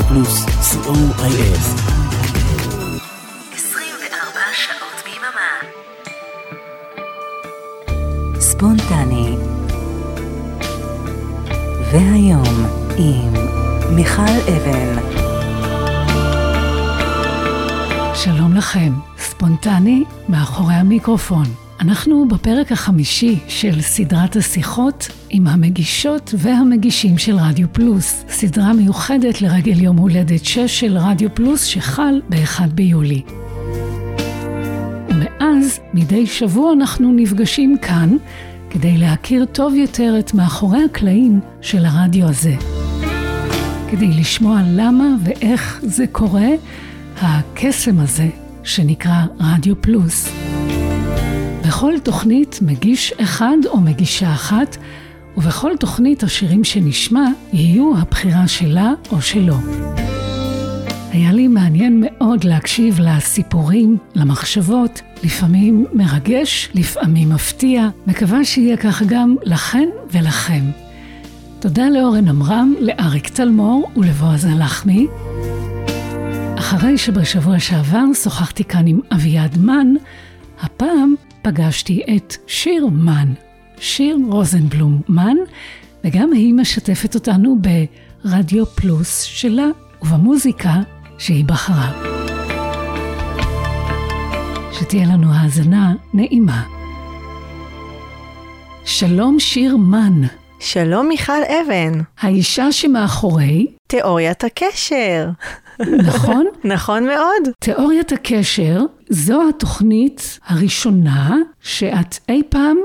רדיו פלוס, co.il. 24 שעות ביממה. ספונטני. והיום עם מיכל אבן. שלום לכם, ספונטני מאחורי המיקרופון. אנחנו בפרק החמישי של סדרת השיחות עם המגישות והמגישים של רדיו פלוס, סדרה מיוחדת לרגל יום הולדת 6 של רדיו פלוס שחל ב-1 ביולי. ומאז, מדי שבוע אנחנו נפגשים כאן כדי להכיר טוב יותר את מאחורי הקלעים של הרדיו הזה. כדי לשמוע למה ואיך זה קורה, הקסם הזה שנקרא רדיו פלוס. בכל תוכנית מגיש אחד או מגישה אחת, ובכל תוכנית השירים שנשמע יהיו הבחירה שלה או שלו. היה לי מעניין מאוד להקשיב לסיפורים, למחשבות, לפעמים מרגש, לפעמים מפתיע, מקווה שיהיה כך גם לכן ולכם. תודה לאורן עמרם, לאריק צלמור ולבועז הלחמי. אחרי שבשבוע שעבר שוחחתי כאן עם אביעד מן, הפעם פגשתי את שיר מן, שיר רוזנבלום מן, וגם היא משתפת אותנו ברדיו פלוס שלה ובמוזיקה שהיא בחרה. שתהיה לנו האזנה נעימה. שלום שיר מן, שלום מיכל אבן, האישה שמאחורי, תיאוריית הקשר. נכון? נכון מאוד. תיאוריית הקשר זו התוכנית הראשונה שאת אי פעם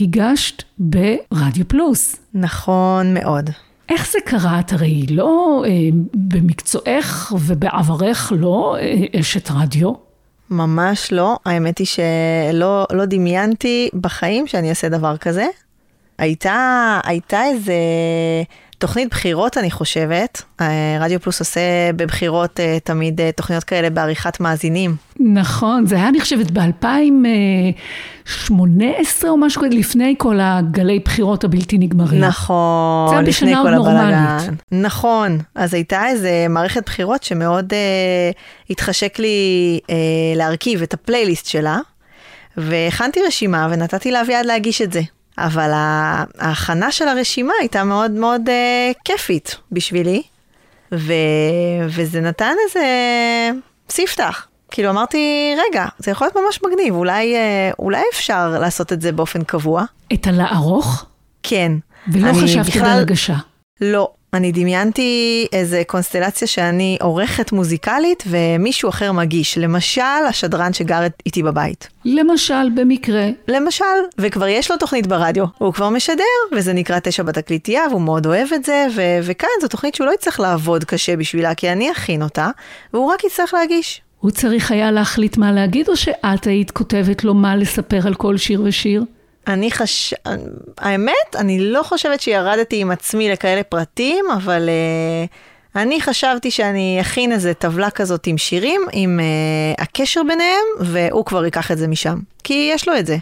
הגשת ברדיו פלוס. נכון מאוד. איך זה קרה? את הרי לא אה, במקצועך ובעברך לא אה, אשת רדיו. ממש לא. האמת היא שלא לא דמיינתי בחיים שאני אעשה דבר כזה. הייתה, הייתה איזה תוכנית בחירות, אני חושבת. אה, רדיו פלוס עושה בבחירות אה, תמיד אה, תוכניות כאלה בעריכת מאזינים. נכון, זה היה, אני חושבת, ב-2018 או משהו כזה, לפני כל הגלי בחירות הבלתי נגמרים. נכון, זה היה בשנה נורמלית. הבלאגן. נכון, אז הייתה איזה מערכת בחירות שמאוד אה, התחשק לי אה, להרכיב את הפלייליסט שלה, והכנתי רשימה ונתתי לאביעד להגיש את זה. אבל ההכנה של הרשימה הייתה מאוד מאוד אה, כיפית בשבילי, ו... וזה נתן איזה ספתח. כאילו אמרתי, רגע, זה יכול להיות ממש מגניב, אולי, אה, אולי אפשר לעשות את זה באופן קבוע. את הלערוך, כן. ולא אני חשבת בכלל- על הגשה. לא. אני דמיינתי איזה קונסטלציה שאני עורכת מוזיקלית ומישהו אחר מגיש, למשל השדרן שגר איתי בבית. למשל, במקרה, למשל, וכבר יש לו תוכנית ברדיו, הוא כבר משדר, וזה נקרא תשע בתקליטייה, והוא מאוד אוהב את זה, ו- וכאן זו תוכנית שהוא לא יצטרך לעבוד קשה בשבילה, כי אני אכין אותה, והוא רק יצטרך להגיש. הוא צריך היה להחליט מה להגיד, או שאת היית כותבת לו מה לספר על כל שיר ושיר? אני חש... האמת, אני לא חושבת שירדתי עם עצמי לכאלה פרטים, אבל uh, אני חשבתי שאני אכין איזה טבלה כזאת עם שירים, עם uh, הקשר ביניהם, והוא כבר ייקח את זה משם. כי יש לו את זה.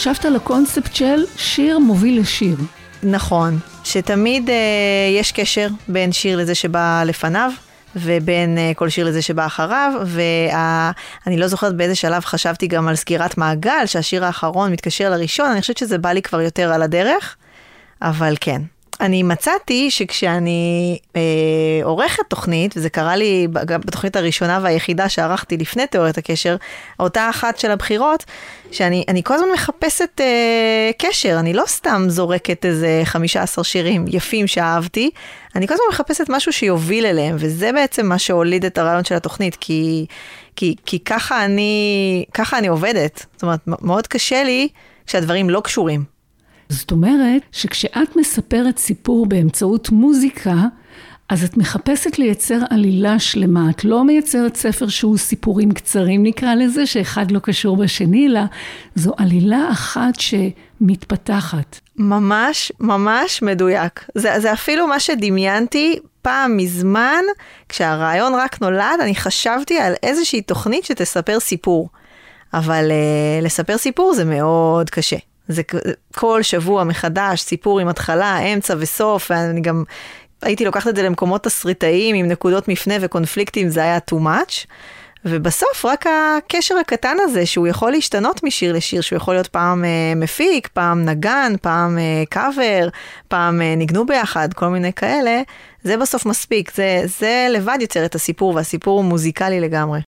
חשבת על הקונספט של שיר מוביל לשיר. נכון, שתמיד אה, יש קשר בין שיר לזה שבא לפניו. ובין uh, כל שיר לזה שבא אחריו, ואני לא זוכרת באיזה שלב חשבתי גם על סגירת מעגל, שהשיר האחרון מתקשר לראשון, אני חושבת שזה בא לי כבר יותר על הדרך, אבל כן. אני מצאתי שכשאני אה, עורכת תוכנית, וזה קרה לי גם בתוכנית הראשונה והיחידה שערכתי לפני תיאוריית הקשר, אותה אחת של הבחירות, שאני כל הזמן מחפשת אה, קשר, אני לא סתם זורקת איזה 15 שירים יפים שאהבתי, אני כל הזמן מחפשת משהו שיוביל אליהם, וזה בעצם מה שהוליד את הרעיון של התוכנית, כי, כי, כי ככה, אני, ככה אני עובדת. זאת אומרת, מאוד קשה לי כשהדברים לא קשורים. זאת אומרת שכשאת מספרת סיפור באמצעות מוזיקה, אז את מחפשת לייצר עלילה שלמה, את לא מייצרת ספר שהוא סיפורים קצרים נקרא לזה, שאחד לא קשור בשני, אלא זו עלילה אחת שמתפתחת. ממש, ממש מדויק. זה, זה אפילו מה שדמיינתי פעם מזמן, כשהרעיון רק נולד, אני חשבתי על איזושהי תוכנית שתספר סיפור. אבל uh, לספר סיפור זה מאוד קשה. זה כל שבוע מחדש, סיפור עם התחלה, אמצע וסוף, ואני גם הייתי לוקחת את זה למקומות תסריטאיים עם נקודות מפנה וקונפליקטים, זה היה too much. ובסוף רק הקשר הקטן הזה, שהוא יכול להשתנות משיר לשיר, שהוא יכול להיות פעם אה, מפיק, פעם נגן, פעם אה, קאבר, פעם אה, ניגנו ביחד, כל מיני כאלה, זה בסוף מספיק, זה, זה לבד יוצר את הסיפור, והסיפור הוא מוזיקלי לגמרי.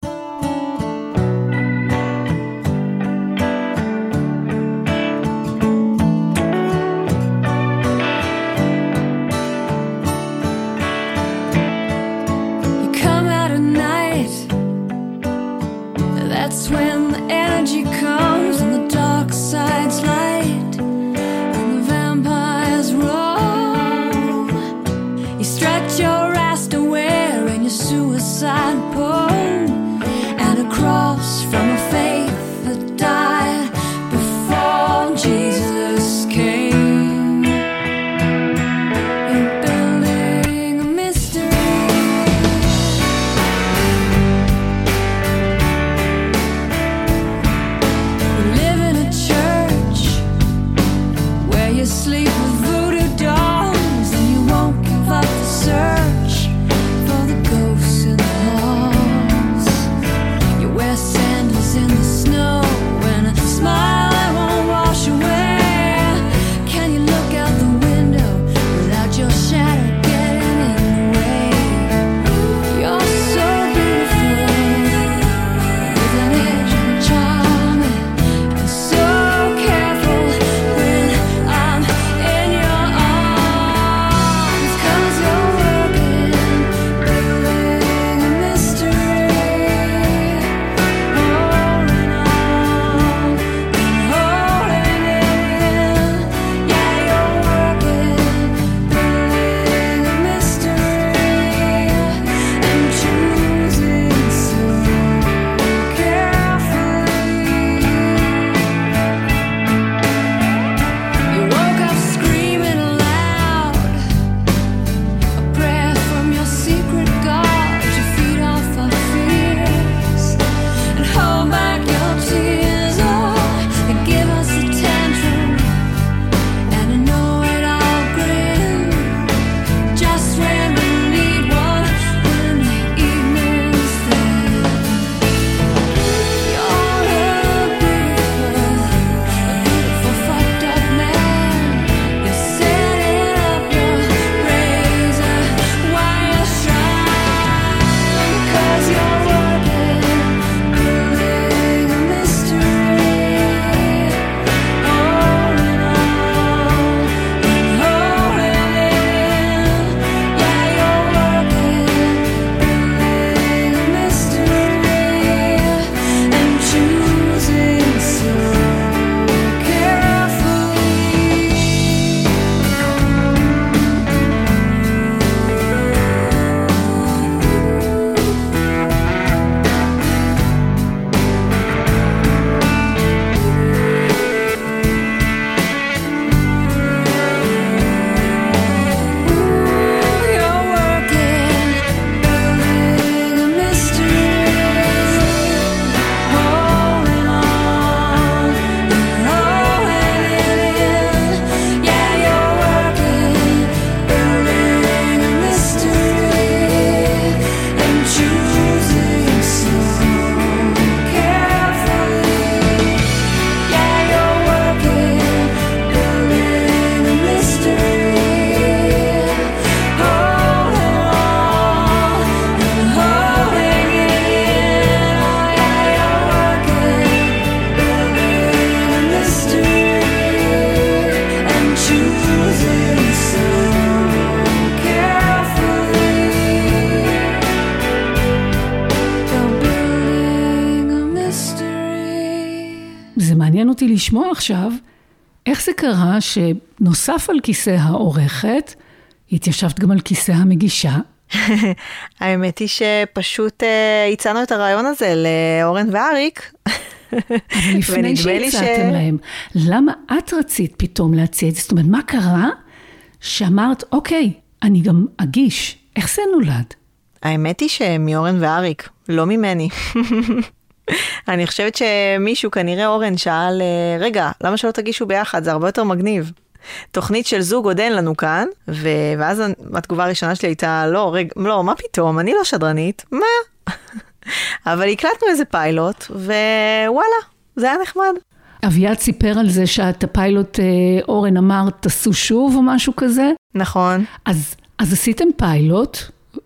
לשמוע עכשיו איך זה קרה שנוסף על כיסא העורכת, התיישבת גם על כיסא המגישה. האמת היא שפשוט אה, הצענו את הרעיון הזה לאורן ואריק. אבל לפני שהצעתם ש- להם, למה את רצית פתאום להציע את זה? זאת אומרת, מה קרה שאמרת, אוקיי, אני גם אגיש. איך זה נולד? האמת היא שמאורן ואריק, לא ממני. אני חושבת שמישהו, כנראה אורן, שאל, אה, רגע, למה שלא תגישו ביחד? זה הרבה יותר מגניב. תוכנית של זוג עוד אין לנו כאן, ו... ואז התגובה הראשונה שלי הייתה, לא, רגע, לא, מה פתאום, אני לא שדרנית, מה? אבל הקלטנו איזה פיילוט, ווואלה, זה היה נחמד. אביעד סיפר על זה שאת הפיילוט, אה, אורן אמר, תעשו שוב או משהו כזה. נכון. אז, אז עשיתם פיילוט,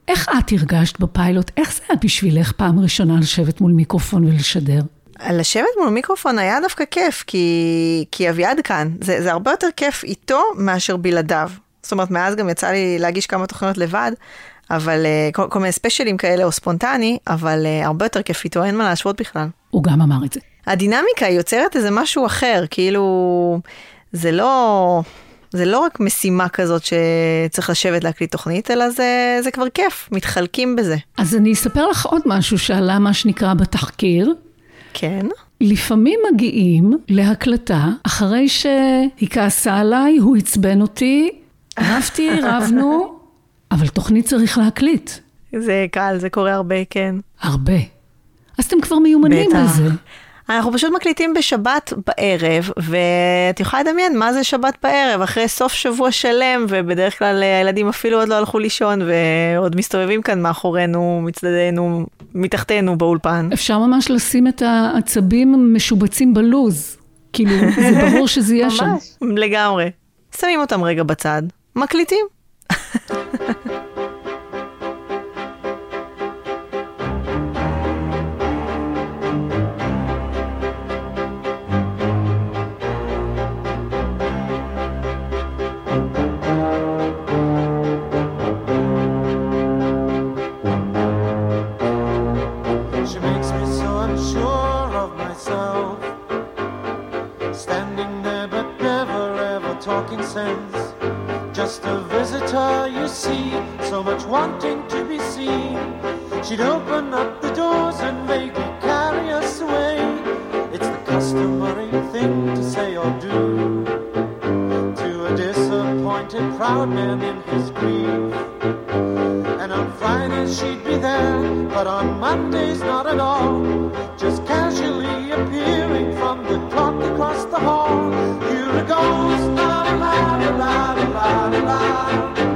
איך את הרגשת בפיילוט? איך זה היה בשבילך פעם ראשונה לשבת מול מיקרופון ולשדר? לשבת מול מיקרופון היה דווקא כיף, כי, כי אביעד כאן. זה, זה הרבה יותר כיף איתו מאשר בלעדיו. זאת אומרת, מאז גם יצא לי להגיש כמה תוכניות לבד, אבל uh, כל, כל מיני ספיישלים כאלה או ספונטני, אבל uh, הרבה יותר כיף איתו, אין מה להשוות בכלל. הוא גם אמר את זה. הדינמיקה יוצרת איזה משהו אחר, כאילו, זה לא, זה לא רק משימה כזאת שצריך לשבת להקליט תוכנית, אלא זה, זה כבר כיף, מתחלקים בזה. אז אני אספר לך עוד משהו שעלה מה שנקרא בתחקיר. כן. לפעמים מגיעים להקלטה אחרי שהיא כעסה עליי, הוא עצבן אותי, רבתי, רבנו, אבל תוכנית צריך להקליט. זה קל, זה קורה הרבה, כן. הרבה. אז אתם כבר מיומנים בטח. בזה. אנחנו פשוט מקליטים בשבת בערב, ואת יכולה לדמיין מה זה שבת בערב, אחרי סוף שבוע שלם, ובדרך כלל אה, הילדים אפילו עוד לא הלכו לישון, ועוד מסתובבים כאן מאחורינו, מצדדינו, מתחתנו באולפן. אפשר ממש לשים את העצבים המשובצים בלוז. כאילו, זה ברור שזה יהיה שם. לגמרי. שמים אותם רגע בצד, מקליטים. visitor, you see, so much wanting to be seen. She'd open up the doors and vaguely carry us away. It's the customary thing to say or do to a disappointed proud man in his grief. And on Fridays she'd be there, but on Mondays not at all. Just around.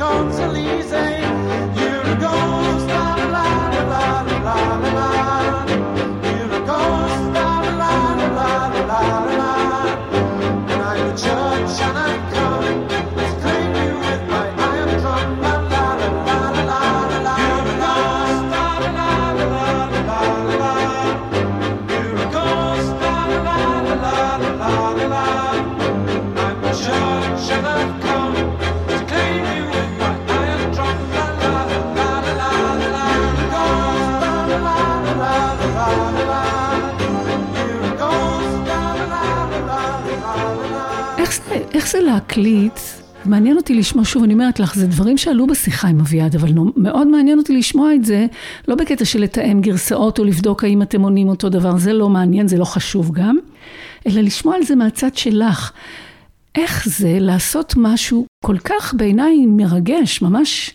Champs-Élysées. זה, להקליט? מעניין אותי לשמוע, שוב, אני אומרת לך, זה דברים שעלו בשיחה עם אביעד, אבל מאוד מעניין אותי לשמוע את זה, לא בקטע של לתאם גרסאות או לבדוק האם אתם עונים אותו דבר, זה לא מעניין, זה לא חשוב גם, אלא לשמוע על זה מהצד שלך. איך זה לעשות משהו כל כך בעיניי מרגש, ממש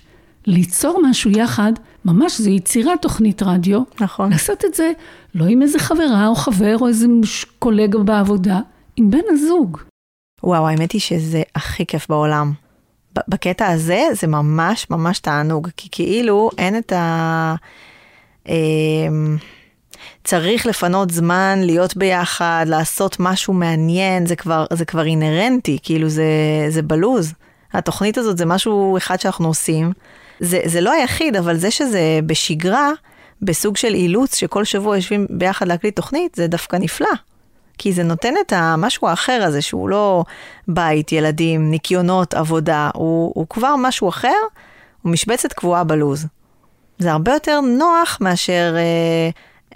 ליצור משהו יחד, ממש זה יצירת תוכנית רדיו. נכון. לעשות את זה לא עם איזה חברה או חבר או איזה קולגה בעבודה, עם בן הזוג. וואו, האמת היא שזה הכי כיף בעולם. בקטע הזה זה ממש ממש תענוג, כי כאילו אין את ה... אמ, צריך לפנות זמן, להיות ביחד, לעשות משהו מעניין, זה כבר, זה כבר אינהרנטי, כאילו זה, זה בלוז. התוכנית הזאת זה משהו אחד שאנחנו עושים. זה, זה לא היחיד, אבל זה שזה בשגרה, בסוג של אילוץ, שכל שבוע יושבים ביחד להקליט תוכנית, זה דווקא נפלא. כי זה נותן את המשהו האחר הזה, שהוא לא בית, ילדים, ניקיונות, עבודה, הוא, הוא כבר משהו אחר, הוא משבצת קבועה בלוז. זה הרבה יותר נוח מאשר אה,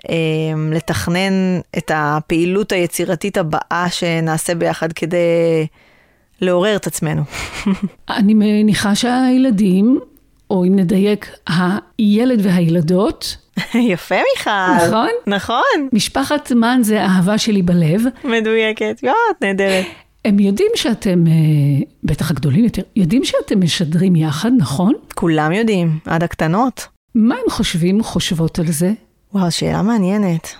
אה, לתכנן את הפעילות היצירתית הבאה שנעשה ביחד כדי לעורר את עצמנו. אני מניחה שהילדים, או אם נדייק, הילד והילדות, יפה מיכל. נכון? נכון. משפחת מן זה אהבה שלי בלב, מדויקת. יואו, את נהדרת. הם יודעים שאתם, אה, בטח הגדולים יותר, יודעים שאתם משדרים יחד, נכון? כולם יודעים, עד הקטנות. מה הם חושבים, חושבות על זה? וואו, שאלה מעניינת.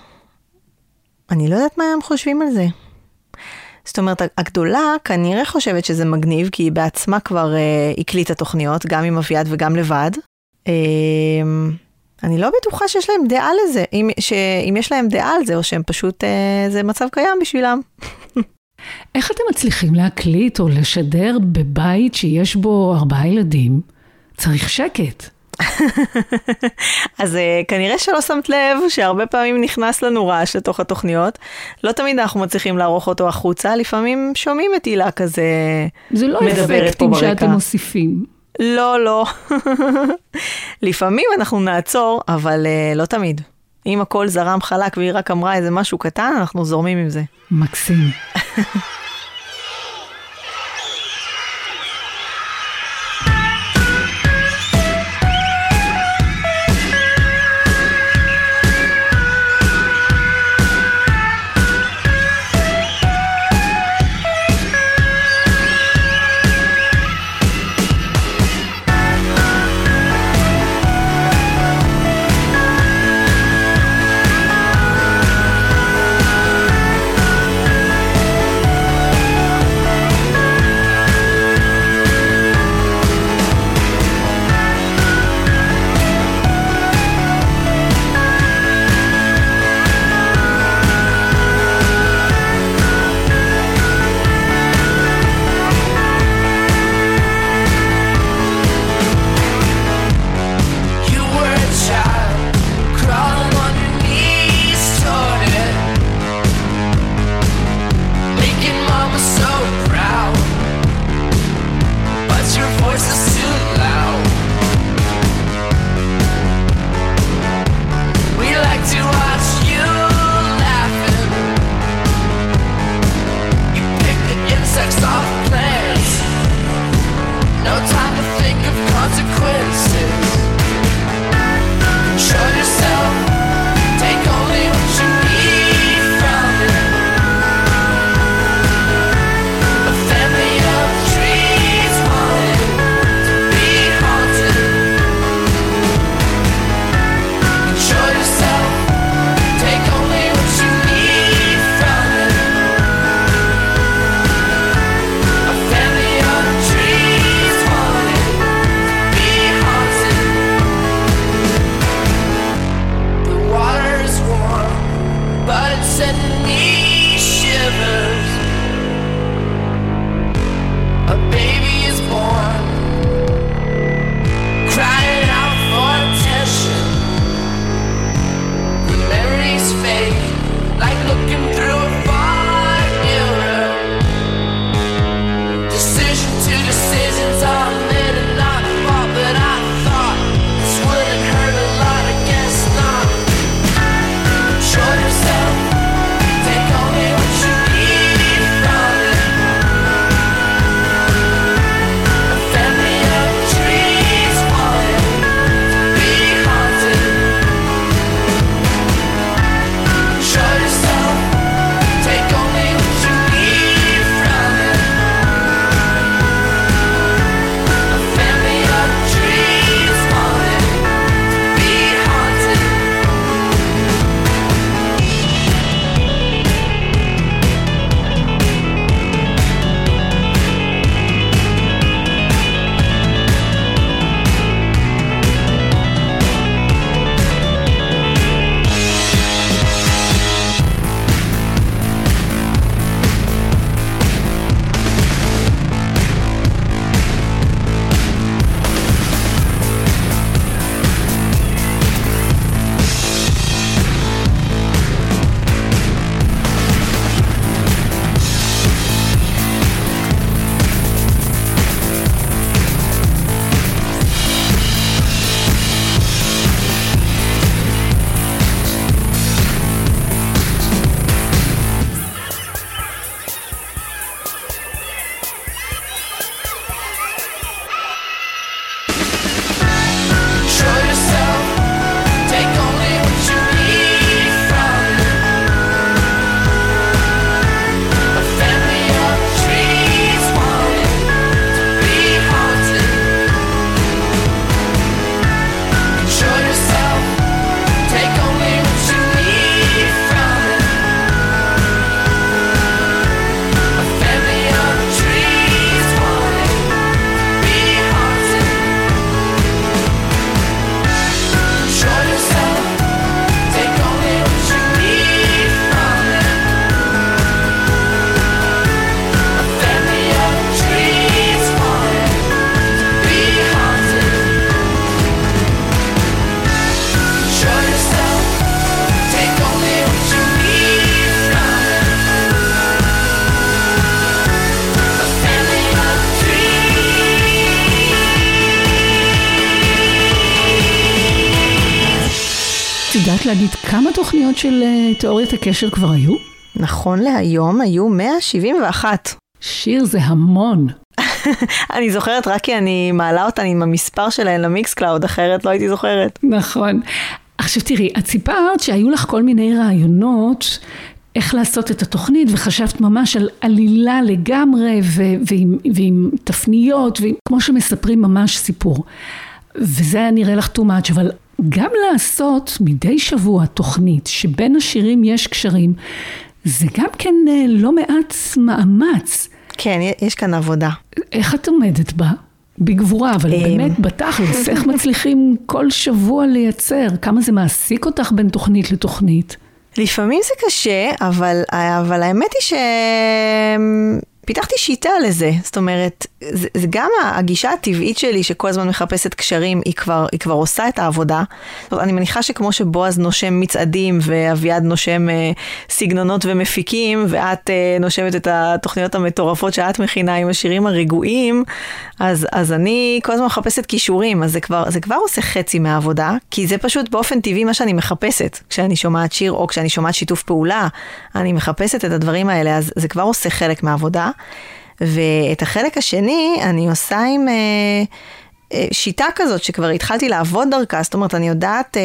אני לא יודעת מה הם חושבים על זה. זאת אומרת, הגדולה כנראה חושבת שזה מגניב, כי היא בעצמה כבר אה, הקליטה תוכניות, גם עם אביעד וגם לבד. אה, אני לא בטוחה שיש להם דעה לזה, אם, שאם יש להם דעה על זה, או שהם פשוט, אה, זה מצב קיים בשבילם. איך אתם מצליחים להקליט או לשדר בבית שיש בו ארבעה ילדים? צריך שקט. אז uh, כנראה שלא שמת לב שהרבה פעמים נכנס לנו רעש לתוך התוכניות. לא תמיד אנחנו מצליחים לערוך אותו החוצה, לפעמים שומעים את הילה כזה זה לא מדברת פה אפקטים ברקע. שאתם מוסיפים. לא, לא. לפעמים אנחנו נעצור, אבל uh, לא תמיד. אם הכל זרם חלק והיא רק אמרה איזה משהו קטן, אנחנו זורמים עם זה. מקסים. להגיד כמה תוכניות של אה, תיאוריית הקשר כבר היו? נכון להיום היו 171. שיר זה המון. אני זוכרת רק כי אני מעלה אותן עם המספר שלהן ל Mixcloud, אחרת לא הייתי זוכרת. נכון. עכשיו תראי, את סיפרת שהיו לך כל מיני רעיונות איך לעשות את התוכנית, וחשבת ממש על עלילה לגמרי, ו- ועם, ועם תפניות, וכמו שמספרים ממש סיפור. וזה היה נראה לך too much, אבל גם לעשות מדי שבוע תוכנית שבין השירים יש קשרים, זה גם כן אה, לא מעט מאמץ. כן, יש כאן עבודה. איך את עומדת בה? בגבורה, אבל אמ. באמת בתכלס, איך מצליחים כל שבוע לייצר? כמה זה מעסיק אותך בין תוכנית לתוכנית? לפעמים זה קשה, אבל, אבל האמת היא שפיתחתי שיטה לזה. זאת אומרת, זה, זה גם הגישה הטבעית שלי שכל הזמן מחפשת קשרים, היא כבר, היא כבר עושה את העבודה. זאת אומרת, אני מניחה שכמו שבועז נושם מצעדים ואביעד נושם אה, סגנונות ומפיקים, ואת אה, נושמת את התוכניות המטורפות שאת מכינה עם השירים הרגועים, אז, אז אני כל הזמן מחפשת כישורים, אז זה כבר, זה כבר עושה חצי מהעבודה, כי זה פשוט באופן טבעי מה שאני מחפשת כשאני שומעת שיר או כשאני שומעת שיתוף פעולה, אני מחפשת את הדברים האלה, אז זה כבר עושה חלק מהעבודה. ואת החלק השני אני עושה עם אה, אה, שיטה כזאת שכבר התחלתי לעבוד דרכה, זאת אומרת, אני יודעת אה,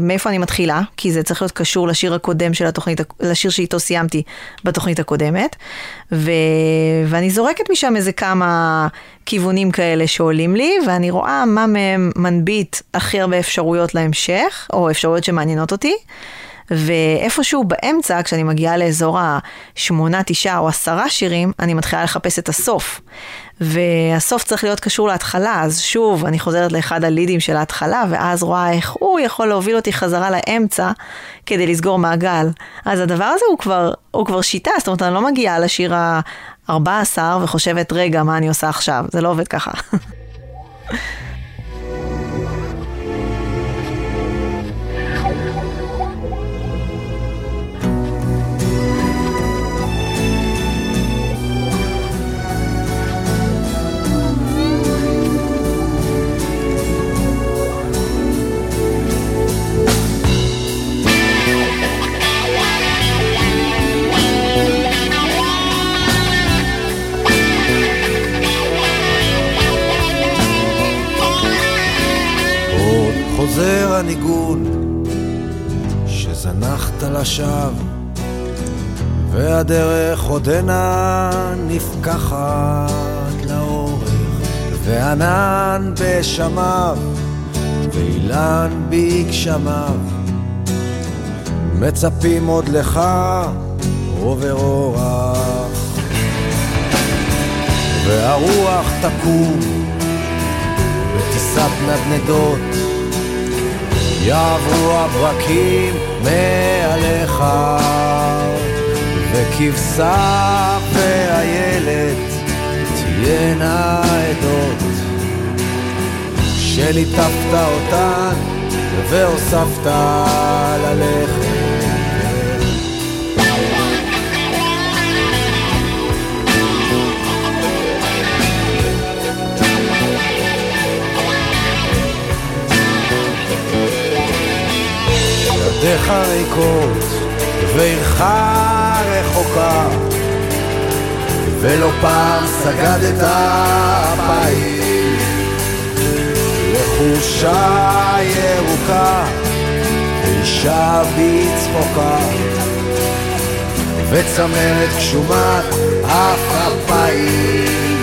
מאיפה אני מתחילה, כי זה צריך להיות קשור לשיר הקודם של התוכנית, לשיר שאיתו סיימתי בתוכנית הקודמת, ו, ואני זורקת משם איזה כמה כיוונים כאלה שעולים לי, ואני רואה מה מהם מנביט הכי הרבה אפשרויות להמשך, או אפשרויות שמעניינות אותי. ואיפשהו באמצע, כשאני מגיעה לאזור השמונה, תשעה או עשרה שירים, אני מתחילה לחפש את הסוף. והסוף צריך להיות קשור להתחלה, אז שוב, אני חוזרת לאחד הלידים של ההתחלה, ואז רואה איך הוא יכול להוביל אותי חזרה לאמצע כדי לסגור מעגל. אז הדבר הזה הוא כבר, הוא כבר שיטה, זאת אומרת, אני לא מגיעה לשיר ה-14 וחושבת, רגע, מה אני עושה עכשיו? זה לא עובד ככה. חוזר הניגון שזנחת לשווא והדרך עודנה נפקחת לאורך וענן בשמיו ואילן בגשמיו. מצפים עוד לך עובר אורח והרוח תקום בטיסת נדנדות יעברו הברקים מעליך וכבשה ואיילת תהיינה עדות. שליטפת אותן והוספת ללכת ידיך ריקות ועירך רחוקה ולא פעם סגדת אפיים לחושה ירוקה ואישה בצחוקה וצמרת גשומת אפיים. עוד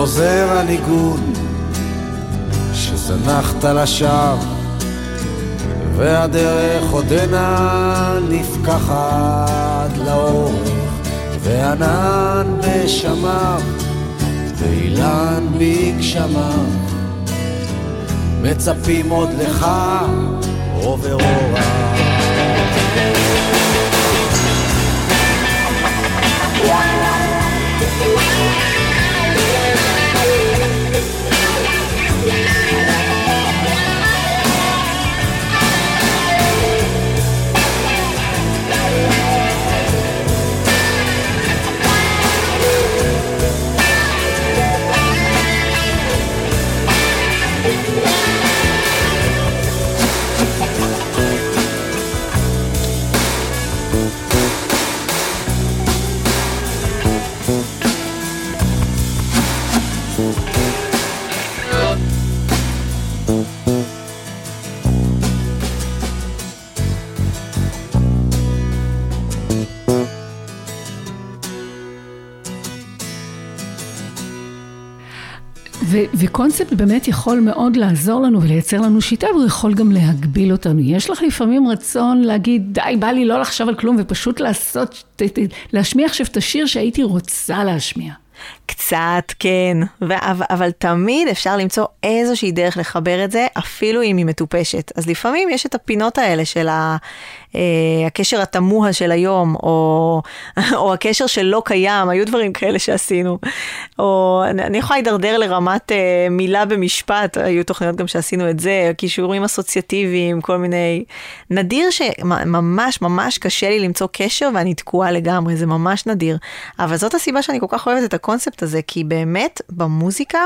חוזר הניגון שזנחת לשווא והדרך עודנה נפקחת לאורך וענן בשמיו ואילן בגשמיו מצפים עוד לך עובר אורח וקונספט באמת יכול מאוד לעזור לנו ולייצר לנו שיטה, והוא יכול גם להגביל אותנו. יש לך לפעמים רצון להגיד, די, בא לי לא לחשוב על כלום, ופשוט לעשות, להשמיע עכשיו את השיר שהייתי רוצה להשמיע. קצת, כן, אבל, אבל תמיד אפשר למצוא איזושהי דרך לחבר את זה, אפילו אם היא מטופשת. אז לפעמים יש את הפינות האלה של ה, הקשר התמוה של היום, או, או הקשר שלא קיים, היו דברים כאלה שעשינו. או אני אני יכולה להידרדר לרמת אה, מילה במשפט, היו תוכניות גם שעשינו את זה, כישורים אסוציאטיביים, כל מיני... נדיר שממש ממש קשה לי למצוא קשר ואני תקועה לגמרי, זה ממש נדיר. אבל זאת הסיבה שאני כל כך אוהבת את הקונספט הזה, כי באמת במוזיקה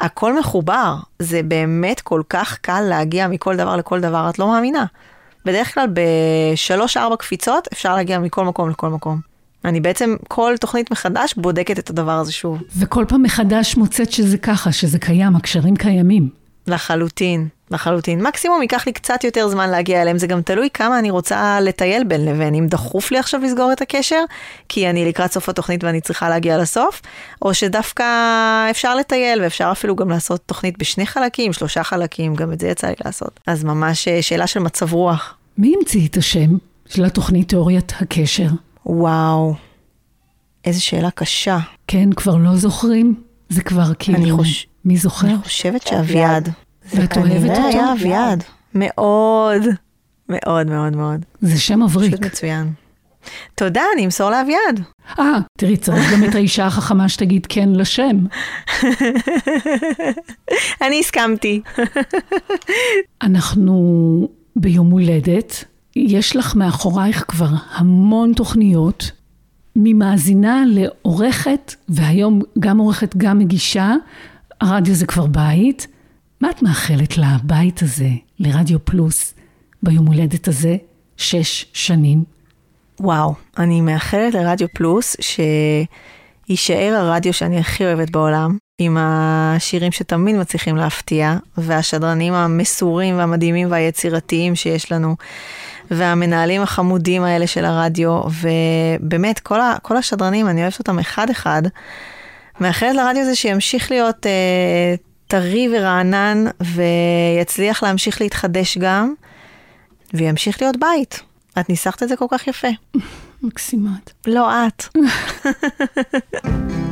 הכל מחובר. זה באמת כל כך קל להגיע מכל דבר לכל דבר, את לא מאמינה. בדרך כלל בשלוש-ארבע קפיצות אפשר להגיע מכל מקום לכל מקום. אני בעצם כל תוכנית מחדש בודקת את הדבר הזה שוב. וכל פעם מחדש מוצאת שזה ככה, שזה קיים, הקשרים קיימים. לחלוטין, לחלוטין. מקסימום ייקח לי קצת יותר זמן להגיע אליהם, זה גם תלוי כמה אני רוצה לטייל בין לבין. אם דחוף לי עכשיו לסגור את הקשר, כי אני לקראת סוף התוכנית ואני צריכה להגיע לסוף, או שדווקא אפשר לטייל ואפשר אפילו גם לעשות תוכנית בשני חלקים, שלושה חלקים, גם את זה יצא לי לעשות. אז ממש אה, שאלה של מצב רוח. מי המציא את השם של התוכנית תיאוריית הקשר? וואו, איזה שאלה קשה. כן, כבר לא זוכרים? זה כבר כאילו... אני חוש- מי זוכר? אני חושבת שאביעד. זה ואת אוהבת כנראה אותו? היה אביעד. מאוד, מאוד מאוד מאוד. זה שם מבריק. פשוט מצוין. תודה, אני אמסור לאביעד. אה, תראי, צריך גם את האישה החכמה שתגיד כן לשם. אני הסכמתי. אנחנו ביום הולדת, יש לך מאחורייך כבר המון תוכניות, ממאזינה לעורכת, והיום גם עורכת, גם מגישה, הרדיו זה כבר בית. מה את מאחלת לבית הזה, לרדיו פלוס, ביום הולדת הזה, שש שנים? וואו, אני מאחלת לרדיו פלוס שיישאר הרדיו שאני הכי אוהבת בעולם, עם השירים שתמיד מצליחים להפתיע, והשדרנים המסורים והמדהימים והיצירתיים שיש לנו, והמנהלים החמודים האלה של הרדיו, ובאמת, כל, ה, כל השדרנים, אני אוהבת אותם אחד-אחד. מאחלת לרדיו הזה שימשיך להיות אה, טרי ורענן, ויצליח להמשיך להתחדש גם, וימשיך להיות בית. את ניסחת את זה כל כך יפה. מקסימת. לא את.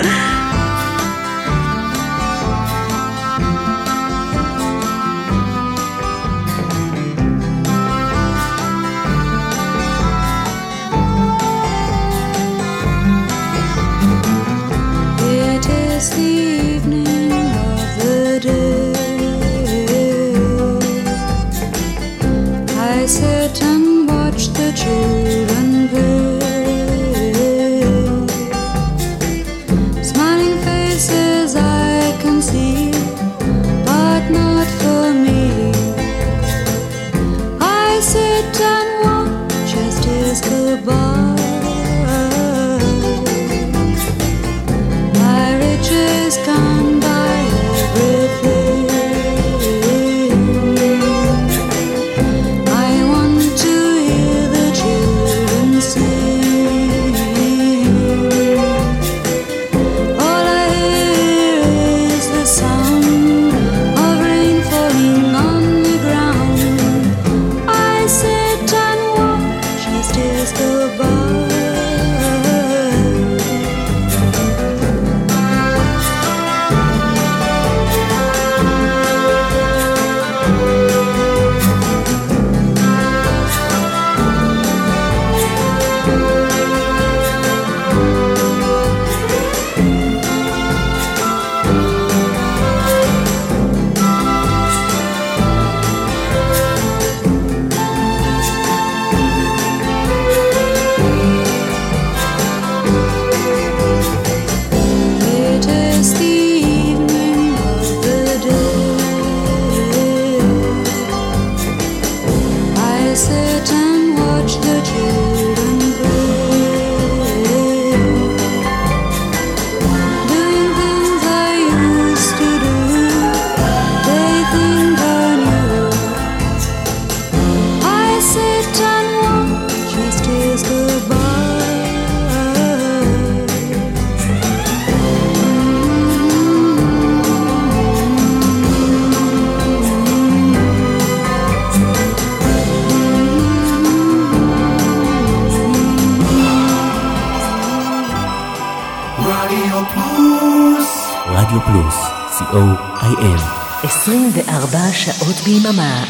IL. 24 שעות ביממה.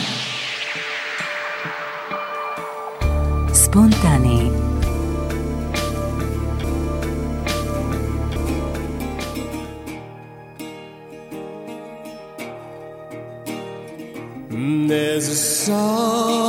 ספונטני. There's a song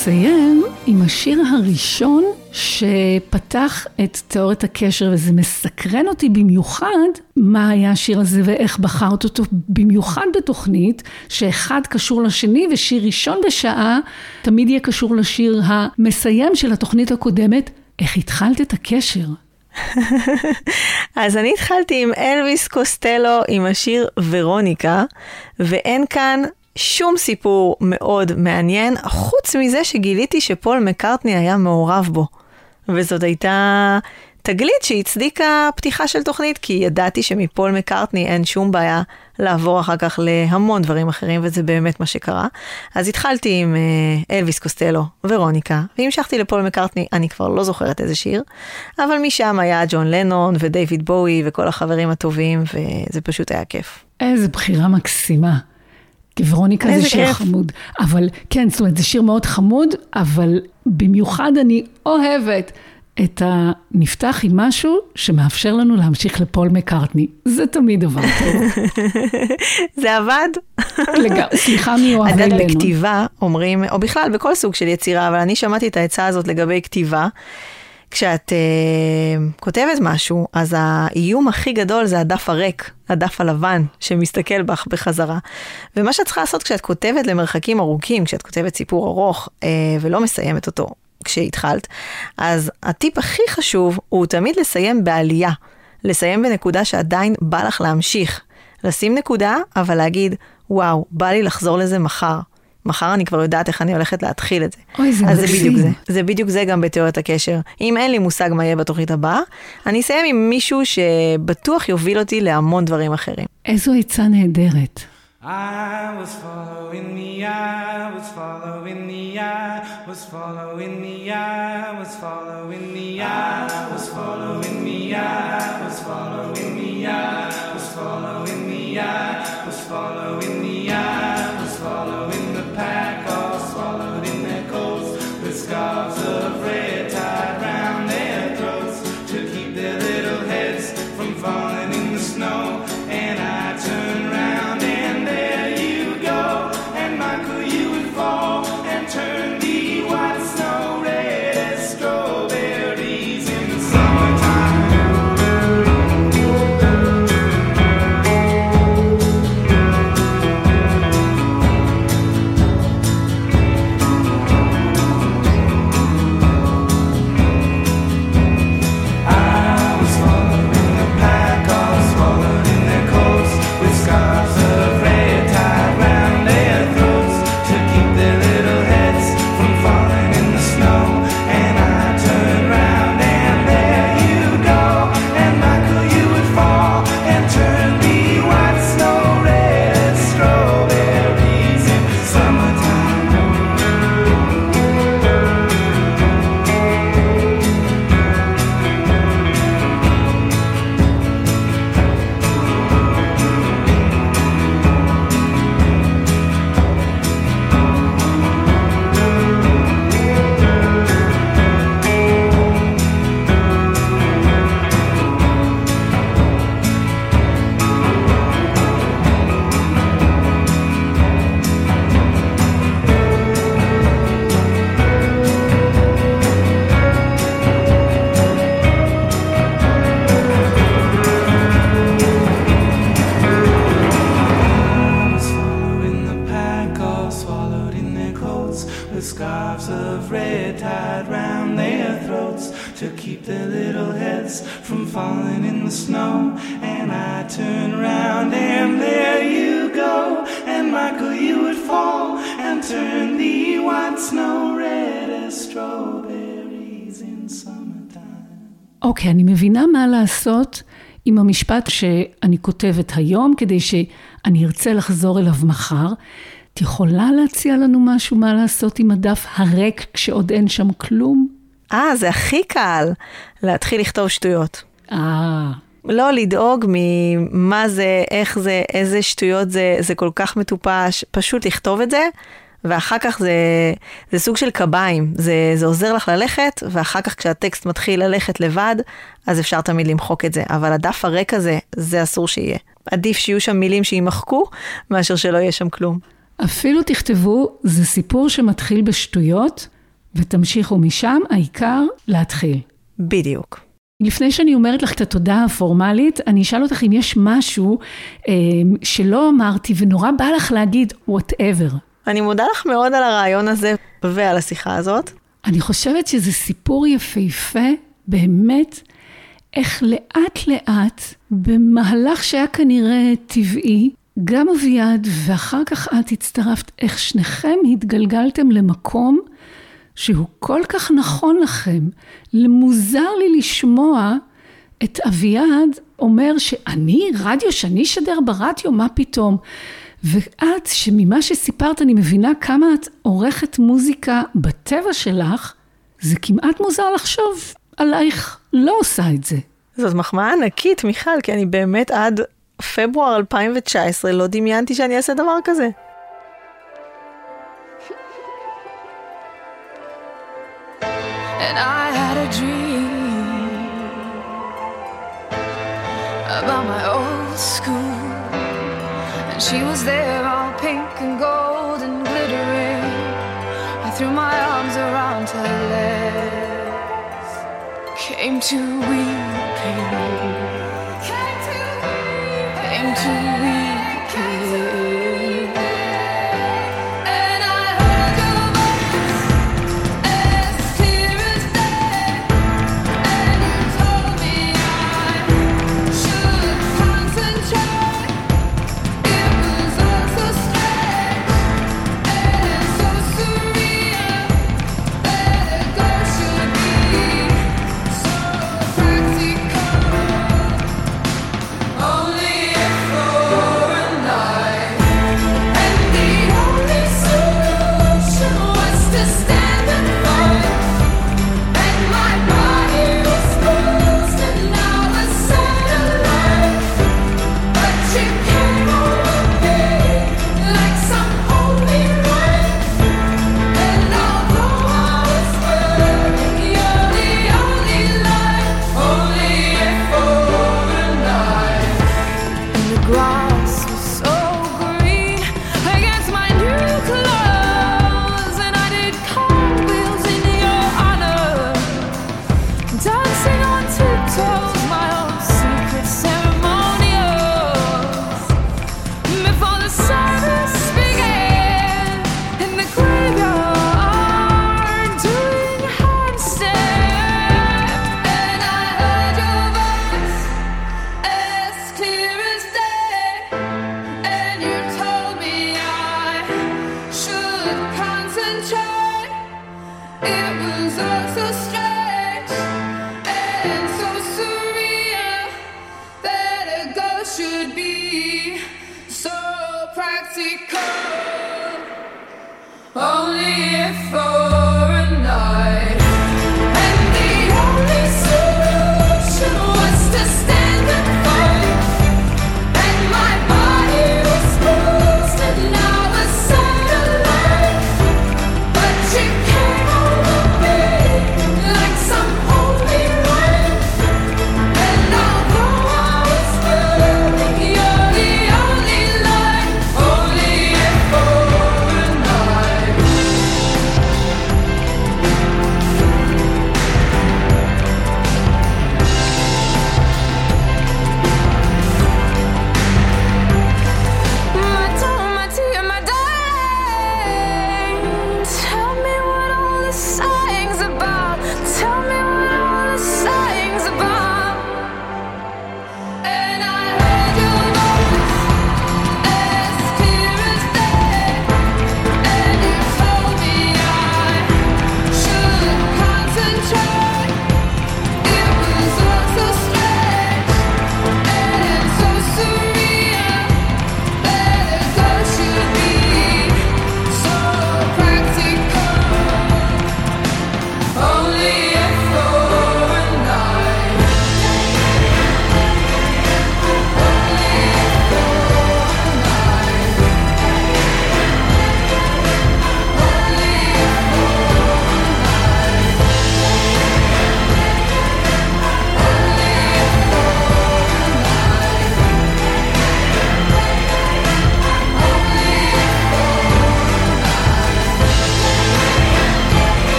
נסיים עם השיר הראשון שפתח את תיאוריית הקשר, וזה מסקרן אותי במיוחד מה היה השיר הזה ואיך בחרת אותו, במיוחד בתוכנית שאחד קשור לשני ושיר ראשון בשעה תמיד יהיה קשור לשיר המסיים של התוכנית הקודמת, איך התחלת את הקשר? אז אני התחלתי עם אלוויס קוסטלו עם השיר ורוניקה, ואין כאן שום סיפור מאוד מעניין, חוץ מזה שגיליתי שפול מקארטני היה מעורב בו. וזאת הייתה תגלית שהצדיקה פתיחה של תוכנית, כי ידעתי שמפול מקארטני אין שום בעיה לעבור אחר כך להמון דברים אחרים, וזה באמת מה שקרה. אז התחלתי עם אה, אלוויס קוסטלו ורוניקה, והמשכתי לפול מקארטני, אני כבר לא זוכרת איזה שיר, אבל משם היה ג'ון לנון ודייוויד בואי וכל החברים הטובים, וזה פשוט היה כיף. איזה בחירה מקסימה. ורוניקה זה שיר כיף. חמוד. אבל כן, זאת אומרת, זה שיר מאוד חמוד, אבל במיוחד אני אוהבת את הנפתח עם משהו שמאפשר לנו להמשיך לפול מקארטני. זה תמיד דבר טוב. זה עבד. לגמרי. סליחה מאוהבי יודעת, לנו. בכתיבה אומרים, או בכלל בכל סוג של יצירה, אבל אני שמעתי את העצה הזאת לגבי כתיבה. כשאת uh, כותבת משהו, אז האיום הכי גדול זה הדף הריק, הדף הלבן, שמסתכל בך בחזרה. ומה שאת צריכה לעשות כשאת כותבת למרחקים ארוכים, כשאת כותבת סיפור ארוך uh, ולא מסיימת אותו כשהתחלת, אז הטיפ הכי חשוב הוא תמיד לסיים בעלייה. לסיים בנקודה שעדיין בא לך להמשיך. לשים נקודה, אבל להגיד, וואו, בא לי לחזור לזה מחר. מחר אני כבר יודעת איך אני הולכת להתחיל את זה. אוי, זה אז מקסים. זה בדיוק זה. זה בדיוק זה גם בתיאוריית הקשר. אם אין לי מושג מה יהיה בתוכנית הבאה, אני אסיים עם מישהו שבטוח יוביל אותי להמון דברים אחרים. איזו עצה נהדרת. I was following the eye, was following the eye, was following the eye, was following the eye, was following the eye, was following the eye, was following the eye, was following the eye. אוקיי, אני מבינה מה לעשות עם המשפט שאני כותבת היום, כדי שאני ארצה לחזור אליו מחר. את יכולה להציע לנו משהו מה לעשות עם הדף הריק כשעוד אין שם כלום? אה, זה הכי קל להתחיל לכתוב שטויות. אה, לא לדאוג ממה זה, איך זה, איזה שטויות זה, זה כל כך מטופש, פשוט לכתוב את זה, ואחר כך זה, זה סוג של קביים, זה, זה עוזר לך ללכת, ואחר כך כשהטקסט מתחיל ללכת לבד, אז אפשר תמיד למחוק את זה. אבל הדף הריק הזה, זה אסור שיהיה. עדיף שיהיו שם מילים שיימחקו, מאשר שלא יהיה שם כלום. אפילו תכתבו, זה סיפור שמתחיל בשטויות, ותמשיכו משם, העיקר להתחיל. בדיוק. לפני שאני אומרת לך את התודה הפורמלית, אני אשאל אותך אם יש משהו אה, שלא אמרתי ונורא בא לך להגיד whatever. אני מודה לך מאוד על הרעיון הזה ועל השיחה הזאת. אני חושבת שזה סיפור יפהפה, באמת, איך לאט לאט, במהלך שהיה כנראה טבעי, גם אביעד ואחר כך את הצטרפת, איך שניכם התגלגלתם למקום שהוא כל כך נכון לכם. מוזר לי לשמוע את אביעד אומר שאני, רדיו, שאני אשדר ברדיו, מה פתאום? ואת, שממה שסיפרת אני מבינה כמה את עורכת מוזיקה בטבע שלך, זה כמעט מוזר לחשוב עלייך לא עושה את זה. זאת מחמאה ענקית, מיכל, כי אני באמת עד פברואר 2019 לא דמיינתי שאני אעשה דבר כזה. And I had a dream about my old school. She was there all pink and gold and glittering. I threw my arms around her legs, came to weeping, came to weeping.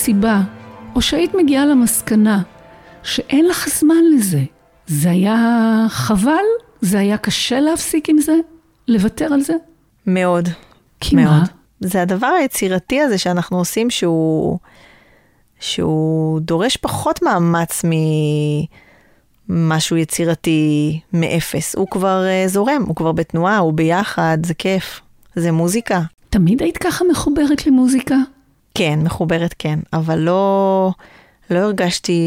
סיבה, או שהיית מגיעה למסקנה שאין לך זמן לזה, זה היה חבל? זה היה קשה להפסיק עם זה? לוותר על זה? מאוד. כי מאוד. מה? זה הדבר היצירתי הזה שאנחנו עושים שהוא, שהוא דורש פחות מאמץ ממשהו יצירתי מאפס. הוא כבר uh, זורם, הוא כבר בתנועה, הוא ביחד, זה כיף. זה מוזיקה. תמיד היית ככה מחוברת למוזיקה? כן, מחוברת כן, אבל לא, לא הרגשתי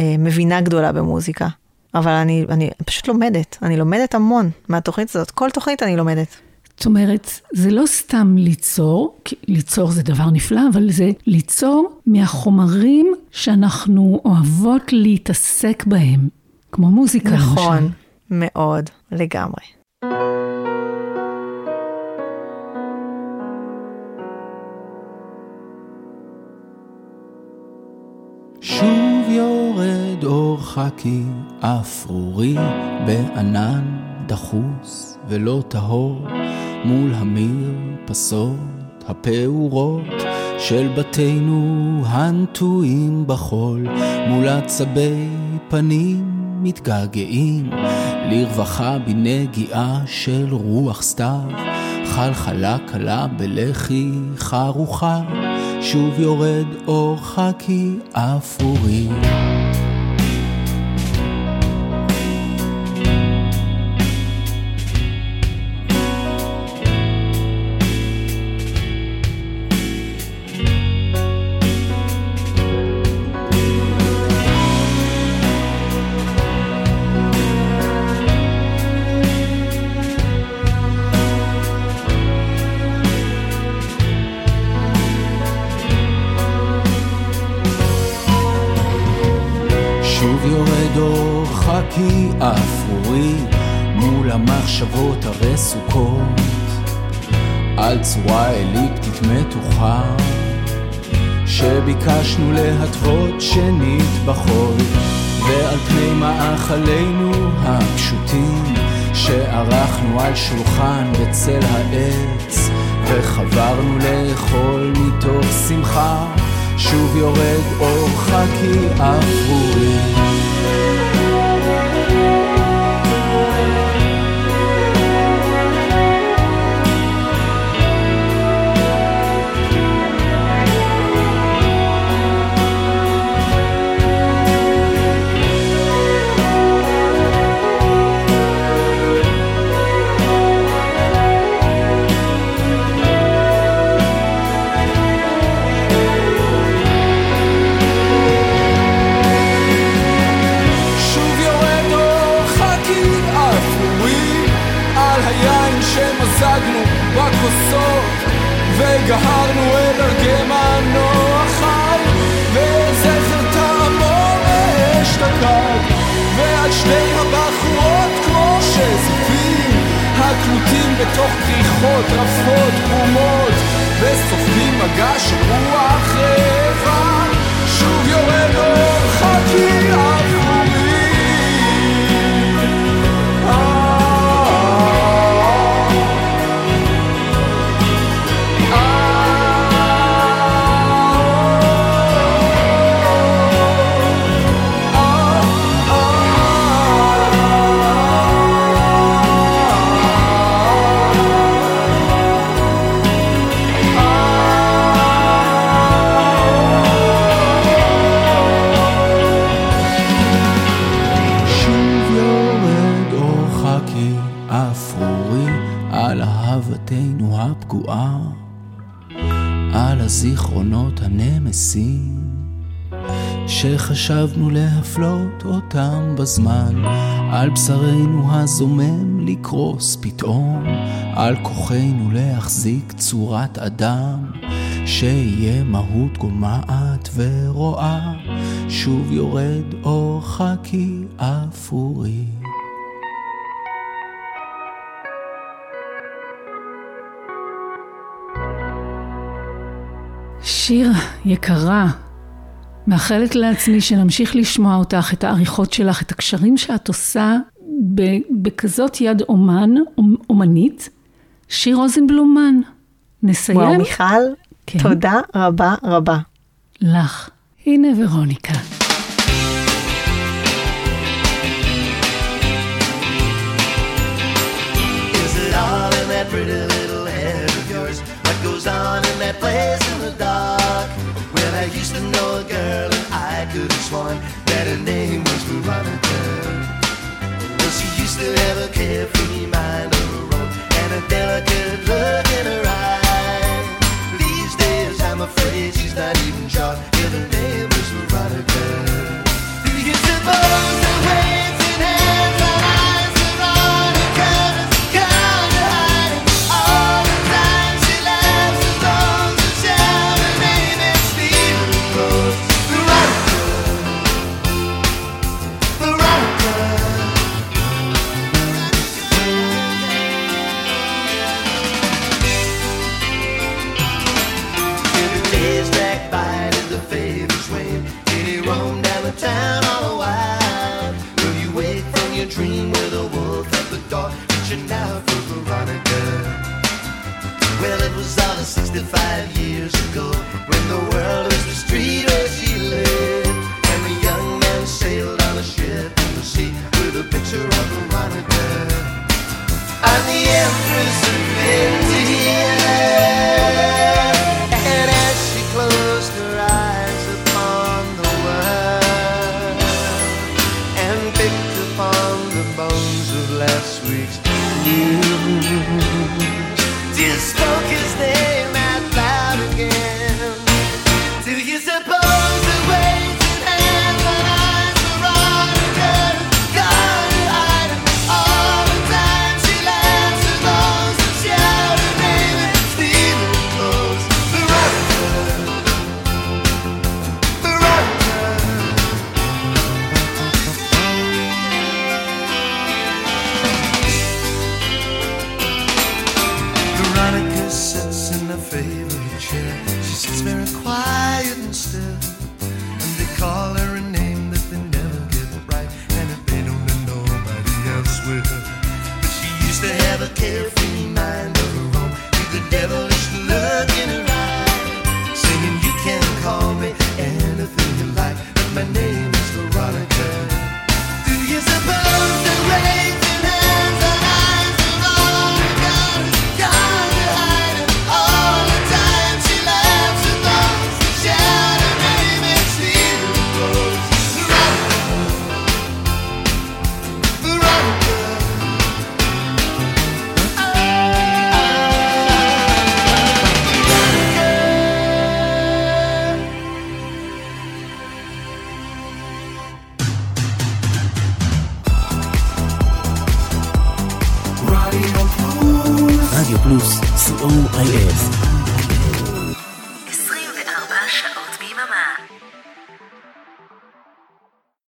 אה, מבינה גדולה במוזיקה. אבל אני, אני פשוט לומדת, אני לומדת המון מהתוכנית הזאת. כל תוכנית אני לומדת. זאת אומרת, זה לא סתם ליצור, כי ליצור זה דבר נפלא, אבל זה ליצור מהחומרים שאנחנו אוהבות להתעסק בהם, כמו מוזיקה למשל. נכון, מאוד, לגמרי. שוב יורד אור חכי אפרורי בענן דחוס ולא טהור מול המרפסות הפעורות של בתינו הנטועים בחול מול עצבי פנים מתגעגעים לרווחה בנגיעה של רוח סתיו חלחלה קלה בלחי חרוכה שוב יורד אור חכי אפרורי. על שולחן בצל העץ וחברנו לאכול מתוך שמחה שוב יורד אור חכי אפרורי. בזמן, על בשרנו הזומם לקרוס פתאום, על כוחנו להחזיק צורת אדם, שיהיה מהות גומעת ורואה, שוב יורד אור חכי אפורי. שיר יקרה, מאחלת לעצמי שנמשיך לשמוע אותך, את העריכות שלך, את הקשרים שאת עושה בכזאת יד אומן, אומנית. שיר רוזנבלומן, נסיים. וואו, מיכל, כן. תודה רבה רבה. לך. הנה ורוניקה. pretty little head of yours. What goes on in that place in the dark? Well, I used to know. could have sworn that her name was Veronica. Well, she used to have a carefree mind of her own and a delicate look in her eyes. These days, I'm afraid she's not even sure.